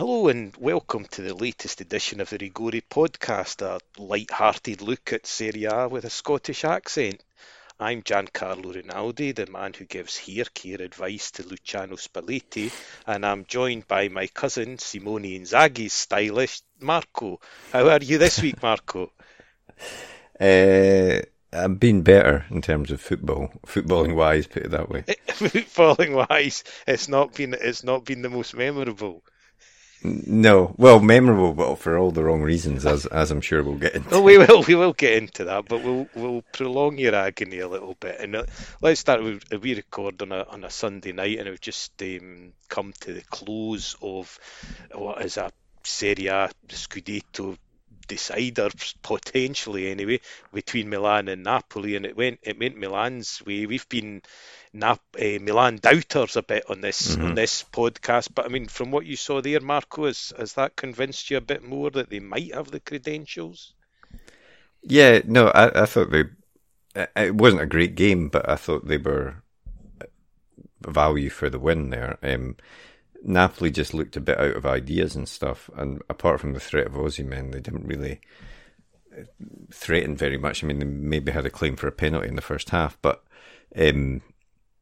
Hello and welcome to the latest edition of the Rigori podcast, a light-hearted look at Serie A with a Scottish accent. I'm Giancarlo Rinaldi, the man who gives hair care advice to Luciano Spalletti, and I'm joined by my cousin Simone Inzaghi's stylist, Marco. How are you this week, Marco? uh, I've been better in terms of football, footballing wise, put it that way. footballing wise, it's not been it's not been the most memorable. No, well, memorable, but for all the wrong reasons, as as I'm sure we'll get into. Oh, we will, we will get into that, but we'll we'll prolong your agony a little bit. And uh, let's start with we record on a on a Sunday night, and we've just um, come to the close of what is a Serie A Scudetto decider potentially anyway between Milan and Napoli, and it went it went Milan's way. We've been Nap, uh, Milan doubters a bit on this mm-hmm. on this podcast. But I mean, from what you saw there, Marco, has, has that convinced you a bit more that they might have the credentials? Yeah, no, I, I thought they. It wasn't a great game, but I thought they were value for the win there. Um, Napoli just looked a bit out of ideas and stuff, and apart from the threat of Osimhen, they didn't really uh, threaten very much. I mean, they maybe had a claim for a penalty in the first half, but um,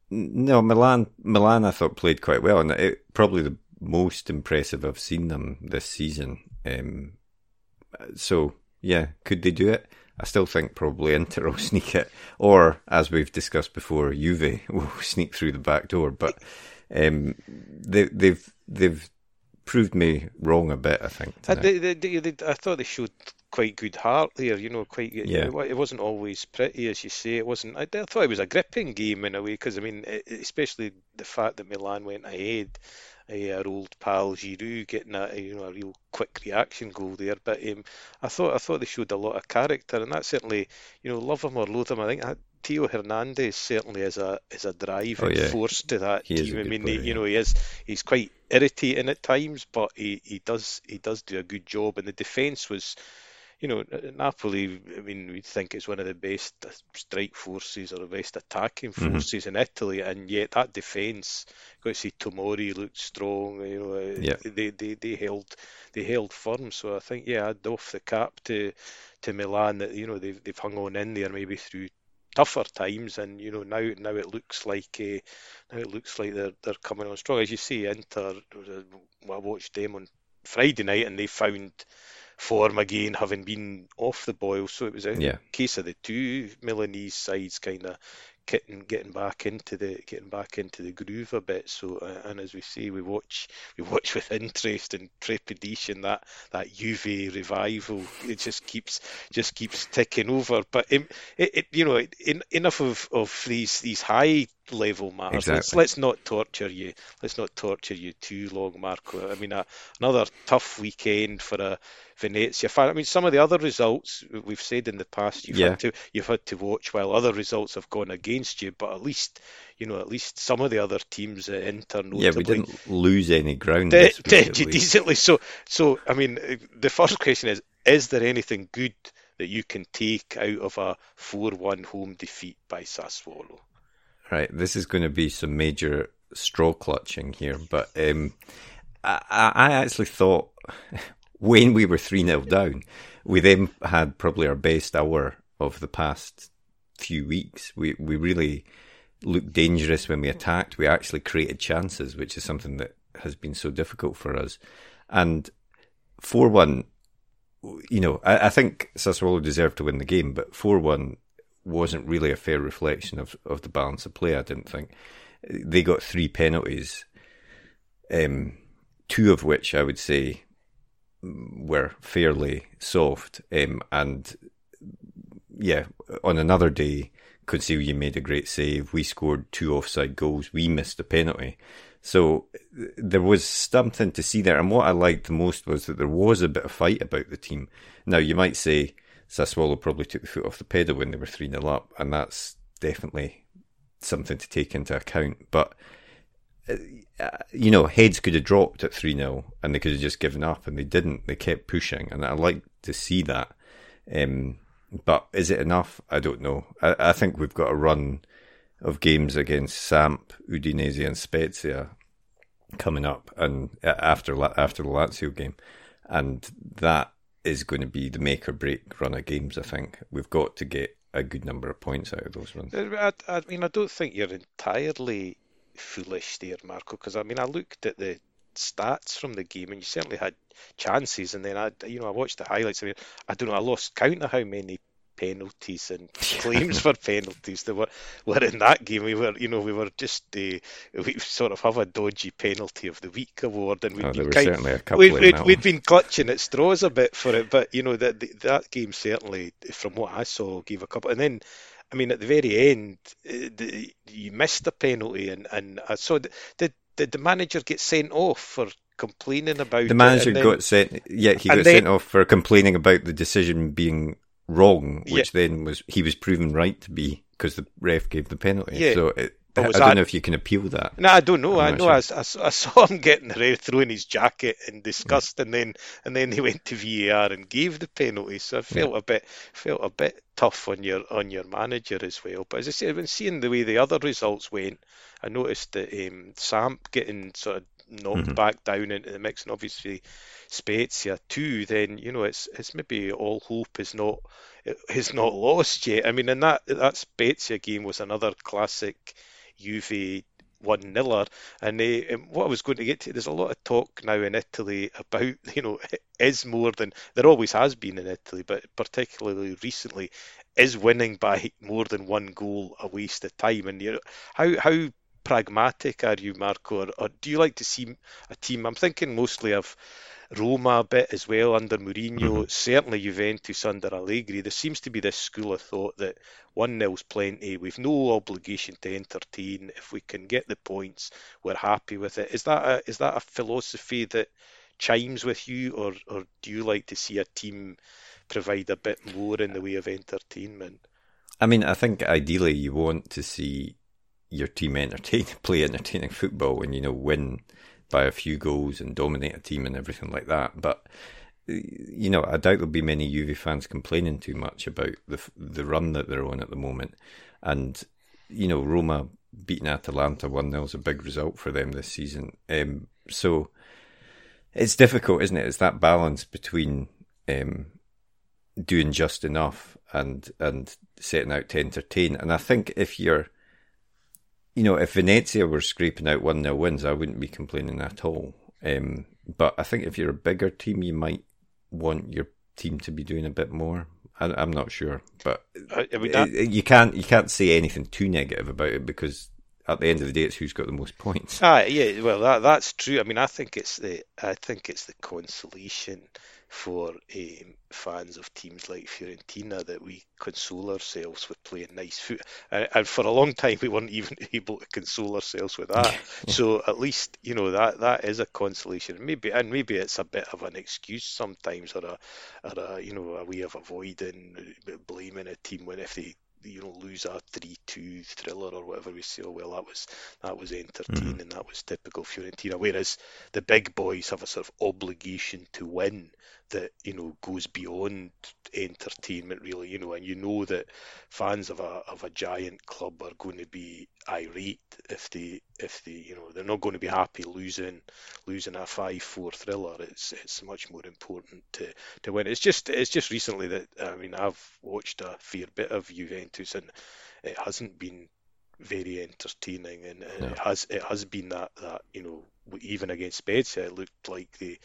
no, Milan. Milan, I thought played quite well, and it, probably the most impressive I've seen them this season. Um, so yeah, could they do it? I still think probably Inter will sneak it, or as we've discussed before, Juve will sneak through the back door. But um, they, they've they've proved me wrong a bit. I think. I, they, they, I thought they showed quite good heart there. You know, quite. Yeah. It wasn't always pretty, as you say. It wasn't. I, I thought it was a gripping game in a way because I mean, especially the fact that Milan went ahead. Uh, our old pal Giroud getting a you know a real quick reaction goal there, but um, I thought I thought they showed a lot of character, and that certainly you know love him or loathe him. I think Theo Hernandez certainly is a is a driving oh, yeah. force to that he team. I mean, player, he, you know, he is he's quite irritating at times, but he, he does he does do a good job. And the defence was you know, Napoli, I mean, we think it's one of the best strike forces or the best attacking mm-hmm. forces mm-hmm. in Italy, and yet that defence, got to see Tomori looked strong. You know, uh, yeah. they, they they held they held firm. So I think yeah, I'd off the cap to to Milan that you know they've they've hung on in there maybe through tougher times, and you know now now it looks like uh, now it looks like they're they're coming on strong. As you see, Inter, I watched them on Friday night, and they found form again, having been off the boil. So it was a yeah. case of the two Milanese sides kind of getting getting back into the getting back into the groove a bit. So uh, and as we say, we watch we watch with interest and trepidation that that Juve revival. It just keeps just keeps ticking over. But it, it you know in, enough of of these these high level matters. Exactly. Let's, let's not torture you. Let's not torture you too long, Marco. I mean, a, another tough weekend for a Venezia fan. I mean, some of the other results we've said in the past you've yeah. had to you've had to watch while other results have gone against you. But at least you know, at least some of the other teams, uh, Inter, notably, yeah, we didn't lose any ground. De- de- decently. So, so I mean, the first question is: Is there anything good that you can take out of a four-one home defeat by Sassuolo? Right, this is going to be some major straw clutching here, but um, I, I actually thought when we were 3 0 down, we then had probably our best hour of the past few weeks. We, we really looked dangerous when we attacked. We actually created chances, which is something that has been so difficult for us. And 4 1, you know, I, I think Sassuolo deserved to win the game, but 4 1 wasn't really a fair reflection of, of the balance of play, I didn't think. They got three penalties, um, two of which I would say were fairly soft. Um, and yeah, on another day, Consiglio made a great save. We scored two offside goals. We missed a penalty. So there was something to see there. And what I liked the most was that there was a bit of fight about the team. Now, you might say, Sassuolo probably took the foot off the pedal when they were 3 0 up, and that's definitely something to take into account. But, uh, you know, heads could have dropped at 3 0 and they could have just given up, and they didn't. They kept pushing, and I like to see that. Um, but is it enough? I don't know. I, I, think we've got a run of games against Samp, Udinese, and Spezia coming up, and after after the Lazio game, and that is going to be the make or break run of games. I think we've got to get a good number of points out of those runs. Uh, I, I mean, I don't think you're entirely foolish there, Marco, because I mean, I looked at the stats from the game, and you certainly had chances. And then I, you know, I watched the highlights. I mean, I don't know, I lost count of how many penalties and claims for penalties there were were in that game. We were, you know, we were just uh, we sort of have a dodgy penalty of the week award, and we'd oh, been kind, certainly a couple we'd, we'd, we'd, been clutching at straws a bit for it. But you know that that game certainly, from what I saw, gave a couple, and then. I mean, at the very end, uh, the, you missed a penalty, and and I saw did did the manager get sent off for complaining about the manager then, got sent yeah he got then, sent off for complaining about the decision being wrong, which yeah. then was he was proven right to be because the ref gave the penalty. Yeah. So it, I don't that... know if you can appeal that. No, I don't know. I know. Sure. I, I, I, saw him getting the ref throwing his jacket in disgust, yeah. and then and then he went to VAR and gave the penalty. So I felt yeah. a bit felt a bit tough on your on your manager as well. But as I said, when seeing the way the other results went, I noticed that um, Samp getting sort of knocked mm-hmm. back down into the mix, and obviously Spezia too, then you know it's it's maybe all hope is not is not lost yet. I mean, and that that Spezia game was another classic Juve one niller. And uh, what I was going to get to, there's a lot of talk now in Italy about, you know, is more than there always has been in Italy, but particularly recently, is winning by more than one goal a waste of time. And you know, how how pragmatic are you, Marco, or, or do you like to see a team? I'm thinking mostly of Roma a bit as well under Mourinho, mm-hmm. certainly Juventus under Allegri. There seems to be this school of thought that 1 nil's plenty, we've no obligation to entertain. If we can get the points, we're happy with it. Is that a, is that a philosophy that chimes with you, or, or do you like to see a team provide a bit more in the way of entertainment? I mean, I think ideally you want to see your team entertain, play entertaining football, and you know win by a few goals and dominate a team and everything like that. But you know, I doubt there'll be many Juve fans complaining too much about the the run that they're on at the moment. And you know, Roma beating Atalanta one 0 is a big result for them this season. Um, so it's difficult, isn't it? It's that balance between um, doing just enough and and setting out to entertain. And I think if you're you know, if Venezia were scraping out 1 0 wins, I wouldn't be complaining at all. Um, but I think if you're a bigger team, you might want your team to be doing a bit more. I, am not sure, but I mean, that... you can't you can't say anything too negative about it because at the end of the day, it's who's got the most points. Ah, yeah, well, that, that's true. I mean, I think it's the I think it's the consolation for um, fans of teams like Fiorentina that we console ourselves with playing nice foot. And, and, for a long time, we weren't even able to console ourselves with that. so at least you know that that is a consolation. Maybe and maybe it's a bit of an excuse sometimes, or a or a you know a way of avoiding blaming a team when if they you know lose a three two thriller or whatever we say. Oh well, that was that was entertaining. Mm. That was typical Fiorentina. Whereas the big boys have a sort of obligation to win that you know goes beyond entertainment really you know and you know that fans of a of a giant club are going to be irate if they if they you know they're not going to be happy losing losing a 5-4 thriller it's it's much more important to to win it's just it's just recently that I mean I've watched a fair bit of Juventus and it hasn't been very entertaining and, no. it has it has been that that you know even against Spezia it looked like they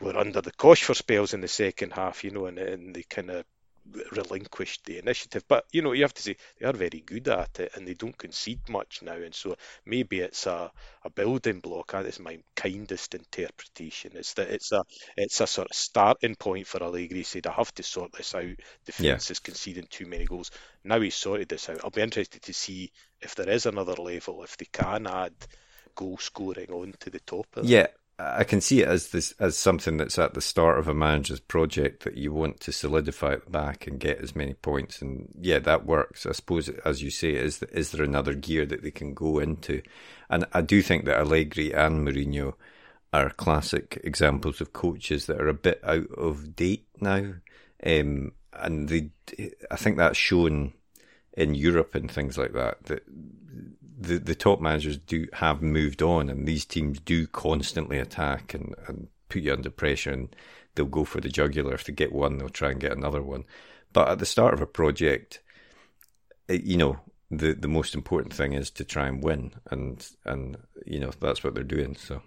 were under the cosh for spells in the second half, you know, and, and they kind of relinquished the initiative. But you know, you have to say they are very good at it, and they don't concede much now. And so maybe it's a, a building block. That is my kindest interpretation. It's that it's a it's a sort of starting point for Allegri. Said I have to sort this out. Defense yeah. is conceding too many goals. Now he's sorted this out. I'll be interested to see if there is another level, if they can add goal scoring onto the top of yeah, I can see it as this as something that's at the start of a manager's project that you want to solidify the back and get as many points. And yeah, that works. I suppose, as you say, is is there another gear that they can go into? And I do think that Allegri and Mourinho are classic examples of coaches that are a bit out of date now. Um, and they, I think that's shown in Europe and things like that. That the the top managers do have moved on, and these teams do constantly attack and, and put you under pressure, and they'll go for the jugular. If they get one, they'll try and get another one. But at the start of a project, eh, you know, the the most important thing is to try and win, and and you know that's what they're doing. So.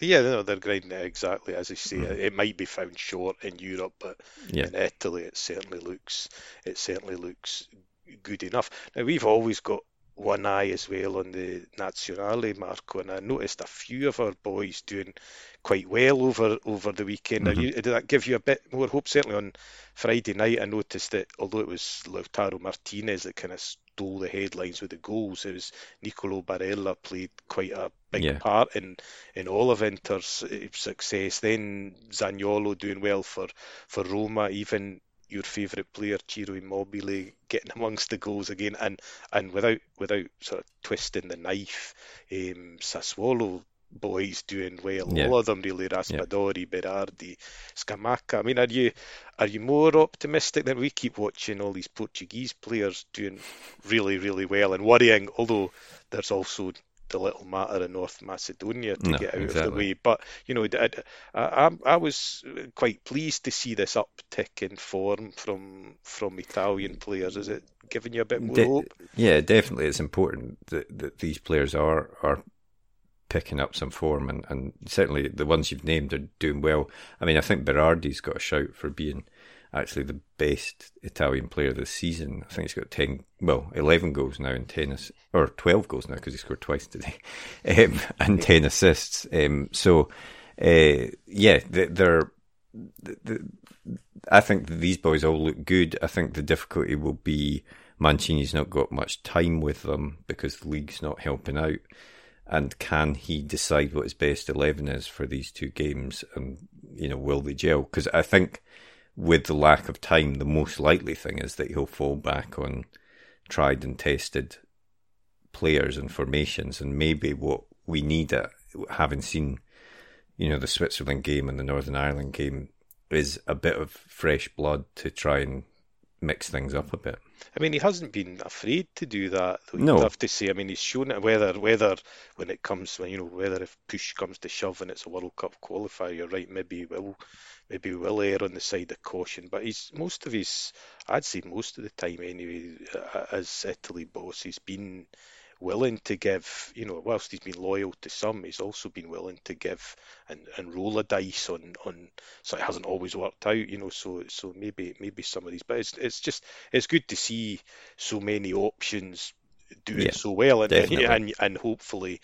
Yeah, no, they're grinding it exactly as you say. Mm. It might be found short in Europe, but yeah. in Italy, it certainly looks it certainly looks good enough. Now we've always got one eye as well on the Nazionale, Marco, and I noticed a few of our boys doing quite well over over the weekend. Mm-hmm. You, did that give you a bit more hope? Certainly on Friday night, I noticed that although it was Lautaro Martinez that kind of stole the headlines with the goals, it was Nicolo Barella played quite a big yeah. part in in all of Inter's uh, success. Then Zaniolo doing well for for Roma, even your favourite player, Ciro Immobile, getting amongst the goals again, and and without without sort of twisting the knife, um, Sassuolo boys doing well. Yeah. All of them really, Raspadori, yeah. Berardi, Scamacca. I mean, are you are you more optimistic than we keep watching all these Portuguese players doing really really well and worrying? Although there's also the little matter of North Macedonia to no, get out exactly. of the way. But you know, I, I, I, was quite pleased to see this uptick in form from from Italian players. Is it giving you a bit more De- hope? Yeah, definitely. It's important that, that these players are are picking up some form, and, and certainly the ones you've named are doing well. I mean, I think Berardi's got a shout for being actually the best Italian player this season. I think he's got 10, well, 11 goals now in tennis, or 12 goals now because he scored twice today, um, and 10 assists. Um, so, uh, yeah, they're, they're, I think these boys all look good. I think the difficulty will be Mancini's not got much time with them because the league's not helping out. And can he decide what his best 11 is for these two games? And, you know, will they gel? Because I think with the lack of time, the most likely thing is that he'll fall back on tried and tested players and formations, and maybe what we need, at, having seen, you know, the Switzerland game and the Northern Ireland game, is a bit of fresh blood to try and mix things up a bit. I mean, he hasn't been afraid to do that. No, have to say. I mean, he's shown it. Whether whether when it comes, when you know, whether if push comes to shove and it's a World Cup qualifier, you're right. Maybe he will maybe will err on the side of caution. But he's most of his, I'd say most of the time anyway, uh, as Italy boss, he's been willing to give, you know, whilst he's been loyal to some, he's also been willing to give and, and roll a dice on, on so it hasn't always worked out, you know, so so maybe maybe some of these but it's it's just it's good to see so many options doing yeah, so well and, and and hopefully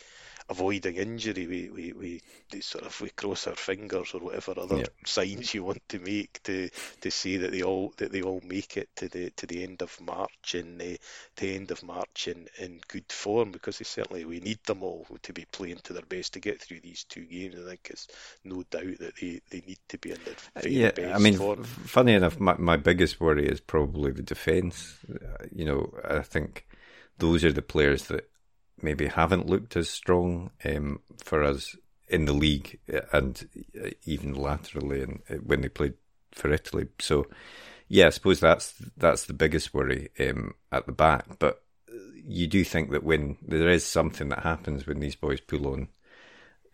avoiding injury, we, we, we sort of we cross our fingers or whatever other signs you want to make to to see that they all that they all make it to the to the end of March and the, the end of March in, in good form because they certainly we need them all to be playing to their best to get through these two games. I think it's no doubt that they, they need to be in their uh, very yeah, best I mean, form. funny enough, my, my biggest worry is probably the defence. Uh, you know, I think those are the players that maybe haven't looked as strong um, for us in the league and even laterally and uh, when they played for Italy. So, yeah, I suppose that's that's the biggest worry um, at the back. But you do think that when there is something that happens when these boys pull on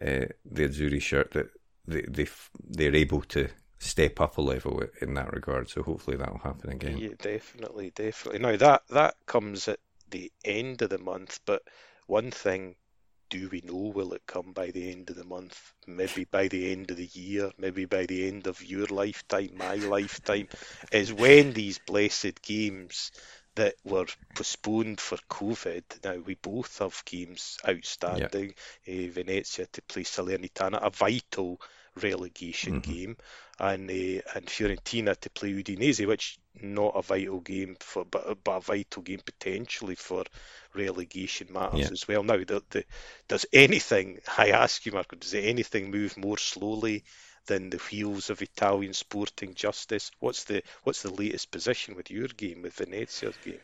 uh, the Azzurri shirt, that they, they they're able to step up a level in that regard. So hopefully that will happen again. Yeah, definitely, definitely. Now that that comes at the end of the month, but one thing do we know will it come by the end of the month maybe by the end of the year maybe by the end of your lifetime my lifetime is when these blessed games that were postponed for COVID. Now we both have games outstanding. Yeah. Uh, Venezia to play Salernitana, a vital relegation mm-hmm. game, and uh, and Fiorentina to play Udinese, which not a vital game for, but, but a vital game potentially for relegation matters yeah. as well. Now, the, the, does anything? I ask you, Marco, does anything move more slowly than the wheels of Italian sporting justice? What's the what's the latest position with your game, with Venezia's game?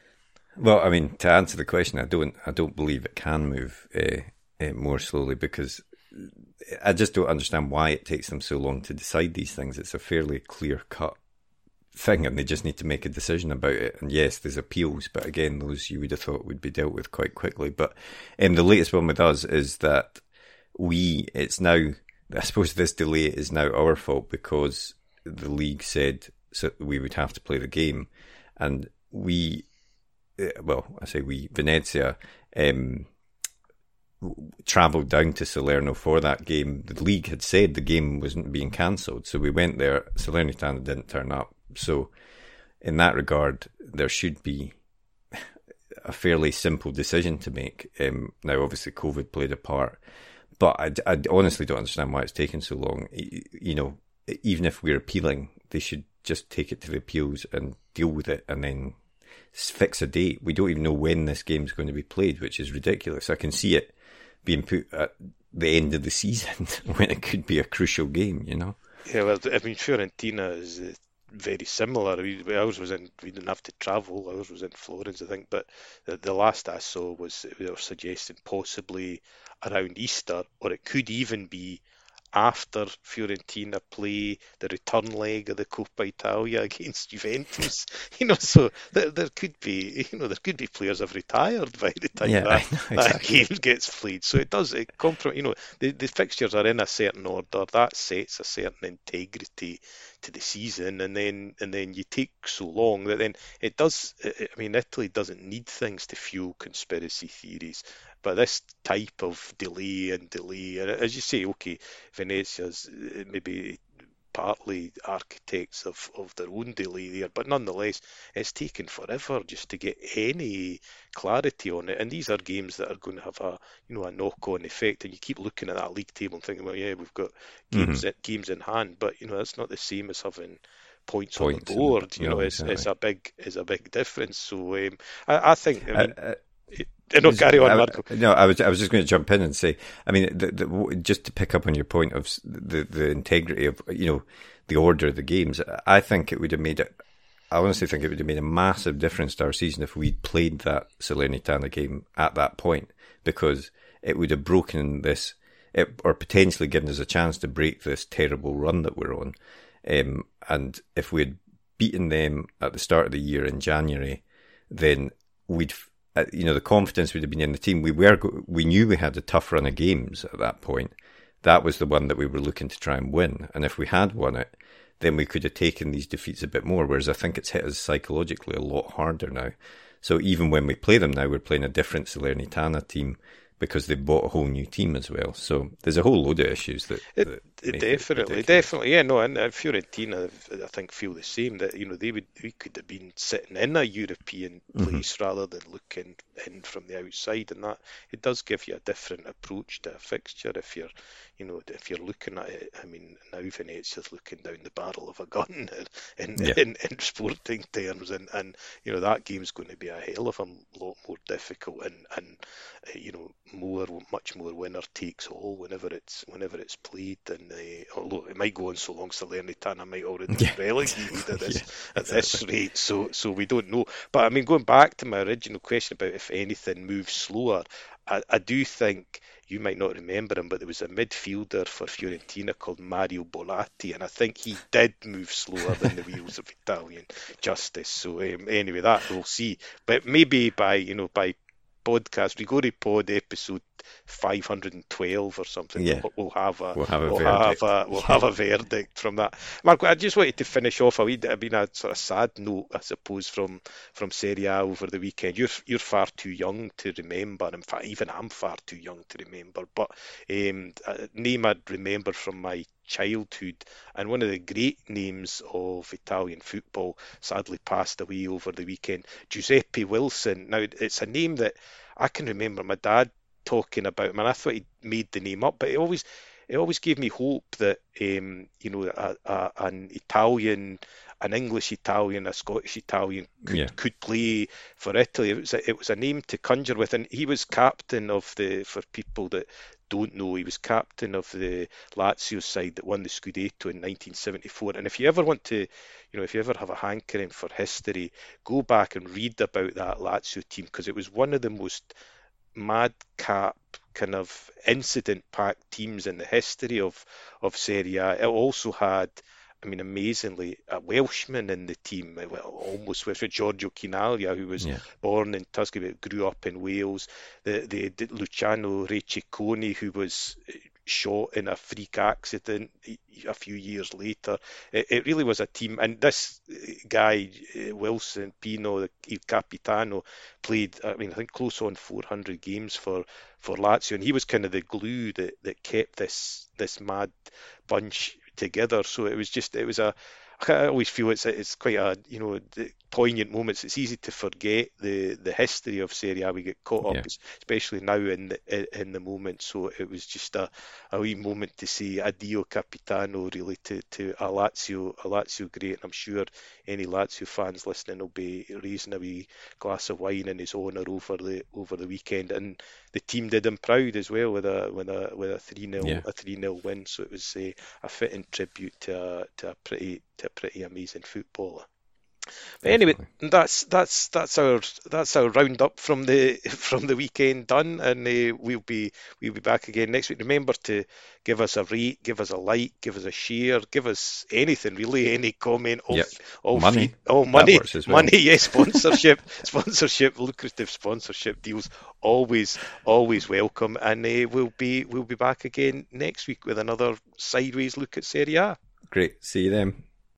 Well, I mean, to answer the question, I don't I don't believe it can move uh, uh, more slowly because I just don't understand why it takes them so long to decide these things. It's a fairly clear cut thing, and they just need to make a decision about it. And yes, there's appeals, but again, those you would have thought would be dealt with quite quickly. But um, the latest one with us is that we, it's now, I suppose this delay is now our fault because the league said so we would have to play the game, and we, uh, well, I say we, Venezia. Um, travelled down to Salerno for that game. The league had said the game wasn't being cancelled, so we went there. Salernitana didn't turn up, so in that regard, there should be a fairly simple decision to make. Um, now, obviously, COVID played a part, but I, I honestly don't understand why it's taken so long. You know, even if we're appealing, they should just take it to the appeals and deal with it, and then fix a date. We don't even know when this game's going to be played, which is ridiculous. I can see it being put at the end of the season when it could be a crucial game, you know. Yeah, well, I mean, Fiorentina is uh, very similar. Ours was in, we didn't have to travel. Ours was in Florence, I think. But the, the last I saw was they were suggesting possibly around Easter, or it could even be after Fiorentina play the return leg of the Coppa Italia against Juventus. you know, so there, there could be, you know, there could be players have retired by the time yeah, that, know, exactly. that game gets played. So it does, it comprom- you know, the, the fixtures are in a certain order. That sets a certain integrity to the season, and then and then you take so long that then it does. I mean, Italy doesn't need things to fuel conspiracy theories. But this type of delay and delay, and as you say, okay, Venezia's uh, maybe partly architects of, of their own delay there, but nonetheless, it's taken forever just to get any clarity on it. And these are games that are going to have a you know a knock on effect. And you keep looking at that league table and thinking, well, yeah, we've got games mm-hmm. in, games in hand, but you know that's not the same as having points, points on the board. you know, it's, exactly. it's a big it's a big difference. So um, I, I, think. I mean, uh, uh, no, carry on, Marco. I, no, I was I was just going to jump in and say, I mean, the, the, just to pick up on your point of the the integrity of you know the order of the games, I think it would have made it. I honestly think it would have made a massive difference to our season if we'd played that Salernitana game at that point, because it would have broken this, it, or potentially given us a chance to break this terrible run that we're on. Um, and if we'd beaten them at the start of the year in January, then we'd uh, you know, the confidence would have been in the team. We were, we knew we had a tough run of games at that point. That was the one that we were looking to try and win. And if we had won it, then we could have taken these defeats a bit more. Whereas I think it's hit us psychologically a lot harder now. So even when we play them now, we're playing a different Salernitana team because they've bought a whole new team as well. So there's a whole load of issues that. It, that definitely, it definitely, yeah, no, and uh, Fiorentina, I think, feel the same that you know they would we could have been sitting in a European mm-hmm. place mm-hmm. rather than looking in from the outside, and that it does give you a different approach to a fixture if you're, you know, if you're looking at it. I mean, now Venezia's looking down the barrel of a gun in yeah. in, in, sporting terms, and and you know that game's going to be a hell of a lot more difficult and and uh, you know more, much more winner takes all whenever it's whenever it's played. And uh, although it might go on so long, Salernitana might already be relegated at this yeah, at this rate. So so we don't know. But I mean, going back to my original question about if anything moves slower, I, I do think you might not remember him, but there was a midfielder for Fiorentina called Mario Bolatti, and I think he did move slower than the wheels of Italian justice. So um, anyway, that we'll see. But maybe by you know by podcast, we go to pod episode 512 or something. Yeah. We'll, we'll have a we'll have a we'll verdict. Have a, we'll have a verdict from that. Marco, I just wanted to finish off a wee. I mean, a sort of sad note, I suppose, from from Serie A over the weekend. You're you're far too young to remember. In fact, even I'm far too young to remember. But um, a name I'd remember from my childhood and one of the great names of Italian football sadly passed away over the weekend Giuseppe Wilson now it's a name that I can remember my dad talking about him, and I thought he made the name up, but it always it always gave me hope that um, you know a, a, an Italian, an English Italian, a Scottish Italian could, yeah. could play for Italy. It was a, it was a name to conjure with, and he was captain of the for people that don't know, he was captain of the Lazio side that won the Scudetto in 1974. And if you ever want to, you know, if you ever have a hankering for history, go back and read about that Lazio team because it was one of the most madcap kind of incident packed teams in the history of of Serie A. It also had I mean, amazingly, a Welshman in the team, well, almost with Giorgio Chinaglia, who was yeah. born in Tuscany but grew up in Wales. The, the, the Luciano Re Cecconi, who was shot in a freak accident a few years later. It, it really was a team, and this eh, guy eh, Wilson Pino, Il eh, Capitano, played. I mean, I think close on 400 games for for Lazio, and he was kind of the glue that that kept this this mad bunch together. So it was just it was a I always feel it's it's quite a you know poignant moments. It's easy to forget the the history of Serie A. We get caught up, yeah. especially now in the in the moment. So it was just a, a wee moment to see Addio Capitano really to to a Lazio a Lazio great. And I'm sure any Lazio fans listening will be raising a wee glass of wine in his honour over the over the weekend. And the team did him proud as well with a with a with a three 0 yeah. a three 0 win. So it was a, a fitting tribute to a, to a pretty to a pretty amazing footballer. But anyway, that's that's that's our that's our roundup from the from the weekend done, and uh, we'll be we'll be back again next week. Remember to give us a rate, give us a like, give us a share, give us anything really, any comment. All, yep. all money, free, all money, well. money. Yes, sponsorship, sponsorship, lucrative sponsorship deals always always welcome, and uh, we'll be we'll be back again next week with another sideways look at Serie A. Great, see you then.